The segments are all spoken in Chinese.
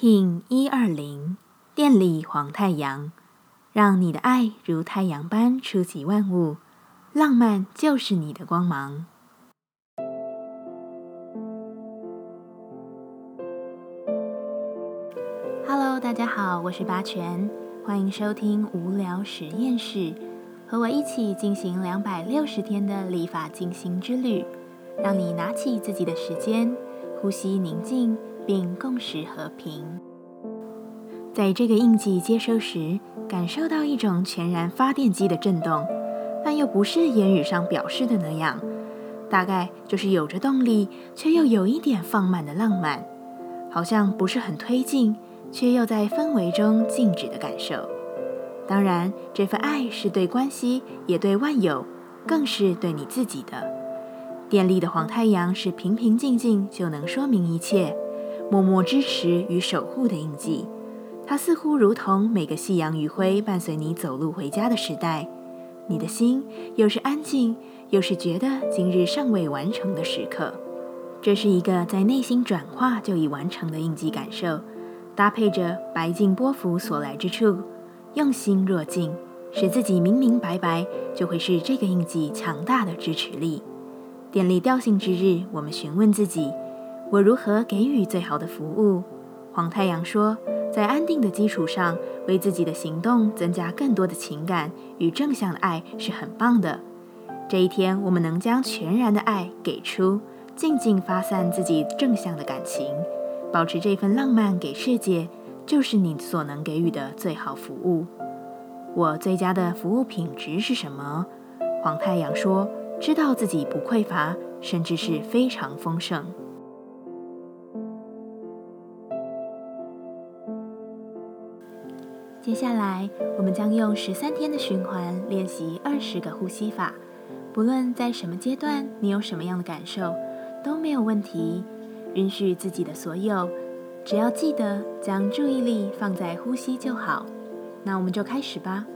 King 一二零电力黄太阳，让你的爱如太阳般触及万物，浪漫就是你的光芒。Hello，大家好，我是八全，欢迎收听无聊实验室，和我一起进行两百六十天的立法进行之旅，让你拿起自己的时间，呼吸宁静。并共识和平。在这个印记接收时，感受到一种全然发电机的震动，但又不是言语上表示的那样。大概就是有着动力，却又有一点放慢的浪漫，好像不是很推进，却又在氛围中静止的感受。当然，这份爱是对关系，也对万有，更是对你自己的。电力的黄太阳是平平静静就能说明一切。默默支持与守护的印记，它似乎如同每个夕阳余晖，伴随你走路回家的时代。你的心又是安静，又是觉得今日尚未完成的时刻。这是一个在内心转化就已完成的印记感受，搭配着白净波幅所来之处，用心若镜，使自己明明白白，就会是这个印记强大的支持力。电力调性之日，我们询问自己。我如何给予最好的服务？黄太阳说，在安定的基础上，为自己的行动增加更多的情感与正向的爱是很棒的。这一天，我们能将全然的爱给出，静静发散自己正向的感情，保持这份浪漫给世界，就是你所能给予的最好服务。我最佳的服务品质是什么？黄太阳说，知道自己不匮乏，甚至是非常丰盛。接下来，我们将用十三天的循环练习二十个呼吸法。不论在什么阶段，你有什么样的感受，都没有问题。允许自己的所有，只要记得将注意力放在呼吸就好。那我们就开始吧。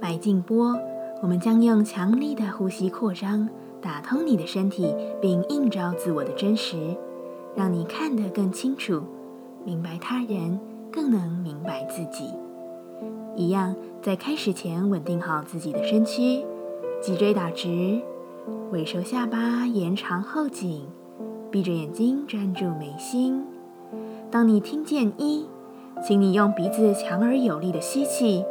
白净波，我们将用强力的呼吸扩张，打通你的身体，并映照自我的真实，让你看得更清楚，明白他人。更能明白自己。一样，在开始前稳定好自己的身躯，脊椎打直，尾收下巴，延长后颈，闭着眼睛专注眉心。当你听见一，请你用鼻子强而有力的吸气，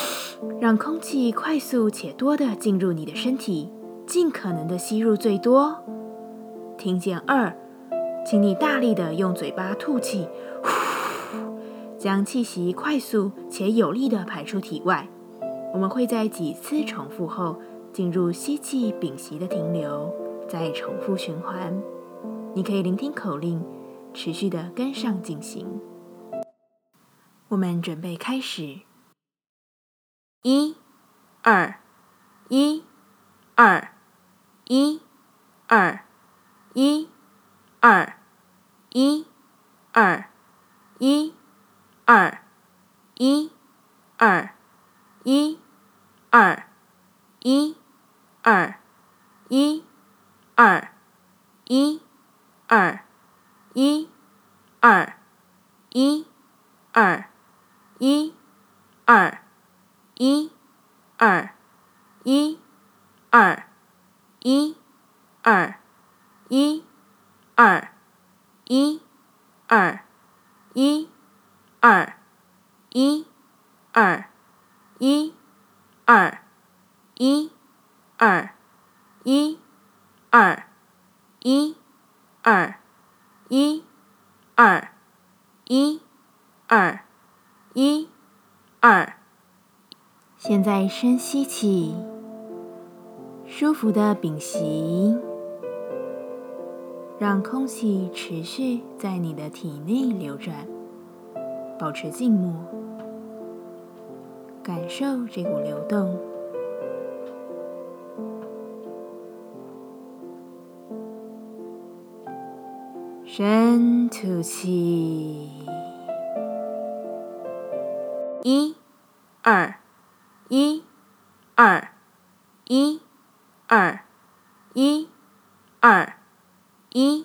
让空气快速且多的进入你的身体，尽可能的吸入最多。听见二，请你大力的用嘴巴吐气。将气息快速且有力地排出体外。我们会在几次重复后进入吸气、屏息的停留，再重复循环。你可以聆听口令，持续地跟上进行。我们准备开始。一、二、一、二、一、二、一、二、一、二、一。二，一，二，一，二，一，二，一，二，一，二，一，二，一，二，一，二，一，二，一，二，一，二，一，二，一，二，一。二，一，二，一，二，一，二，一，二，一，二，一，二，一，二，一，二。现在深吸气，舒服的屏息，让空气持续在你的体内流转。保持静默，感受这股流动。深吐气，一、二、一、二、一、二、一、二、一、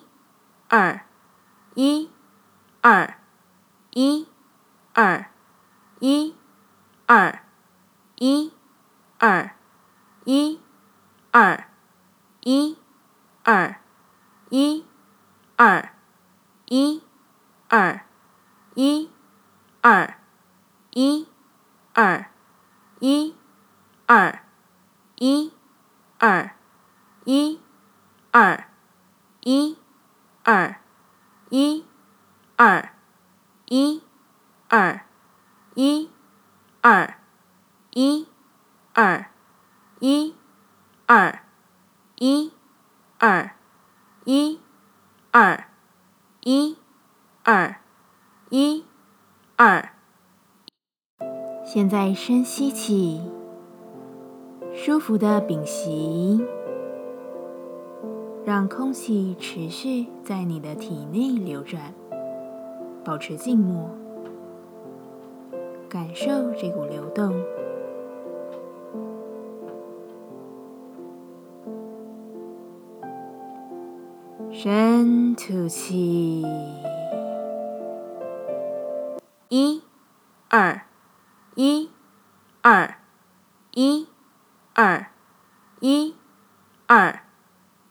二、一、二。一、二、一、二、一、二、一、二、一、二、一、二、一、二、一、二、一、二、一、二、一、二、一、二、一、二、一、二、一、二、一、二、一、二、一、二、一、二、一、二、一、二、一、二。现在深吸气，舒服的屏息，让空气持续在你的体内流转，保持静默，感受这股流动，深吐气，一、二、一、二、一、二、一、二、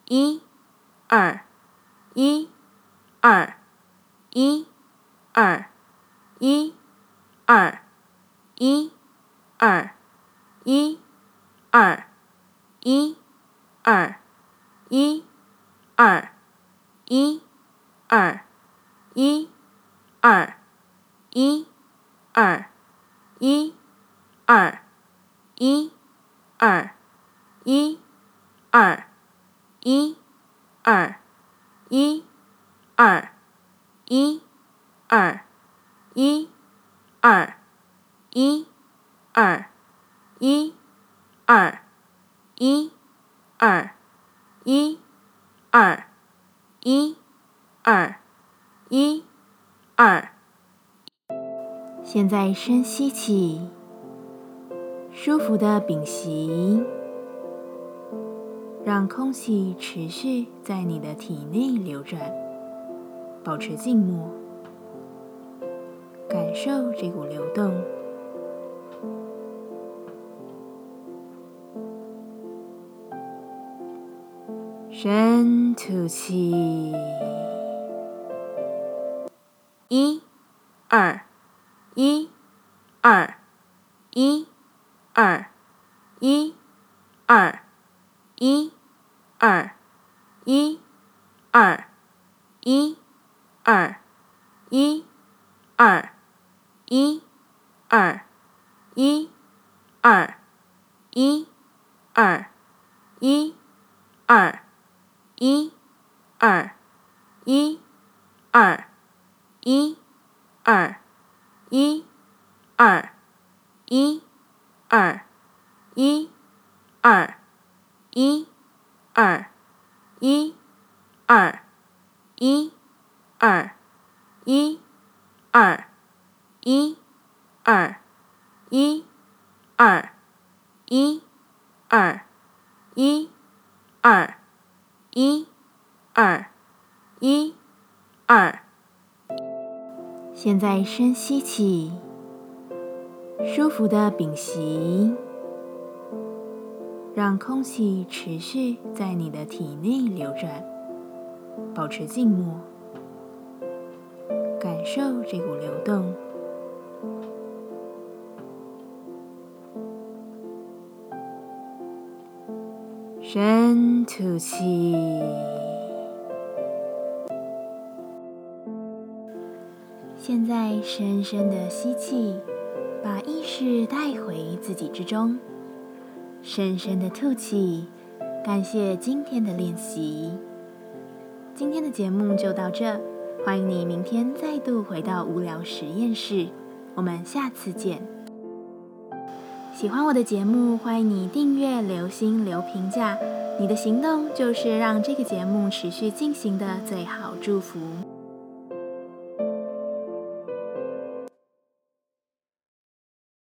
一、二、一、二、一、二、一、二。一、二、一、二、一、二、一、二。一、二、一、二、一、二、一、二、一、二、一、二、一、二、一、二、一、二、一、二、一、二、一、二、一、二、一、二。一、二、一、二。现在深吸气，舒服的屏息，让空气持续在你的体内流转，保持静默，感受这股流动。深吐气，一、二、一、二、一、二、一、二、一、二、一、二、一、二、一、二、一、二、一、二、一、二、一、二。一、二、一、二、一、二、一、二、一、二、一、二、一、二、一、二、一、二、一、二、一、二、一、二、一、二、一、二。一、二、一、二。现在深吸气，舒服的屏息，让空气持续在你的体内流转，保持静默，感受这股流动。深吐气，现在深深的吸气，把意识带回自己之中。深深的吐气，感谢今天的练习。今天的节目就到这，欢迎你明天再度回到无聊实验室。我们下次见。喜欢我的节目，欢迎你订阅、留心、留评价。你的行动就是让这个节目持续进行的最好祝福。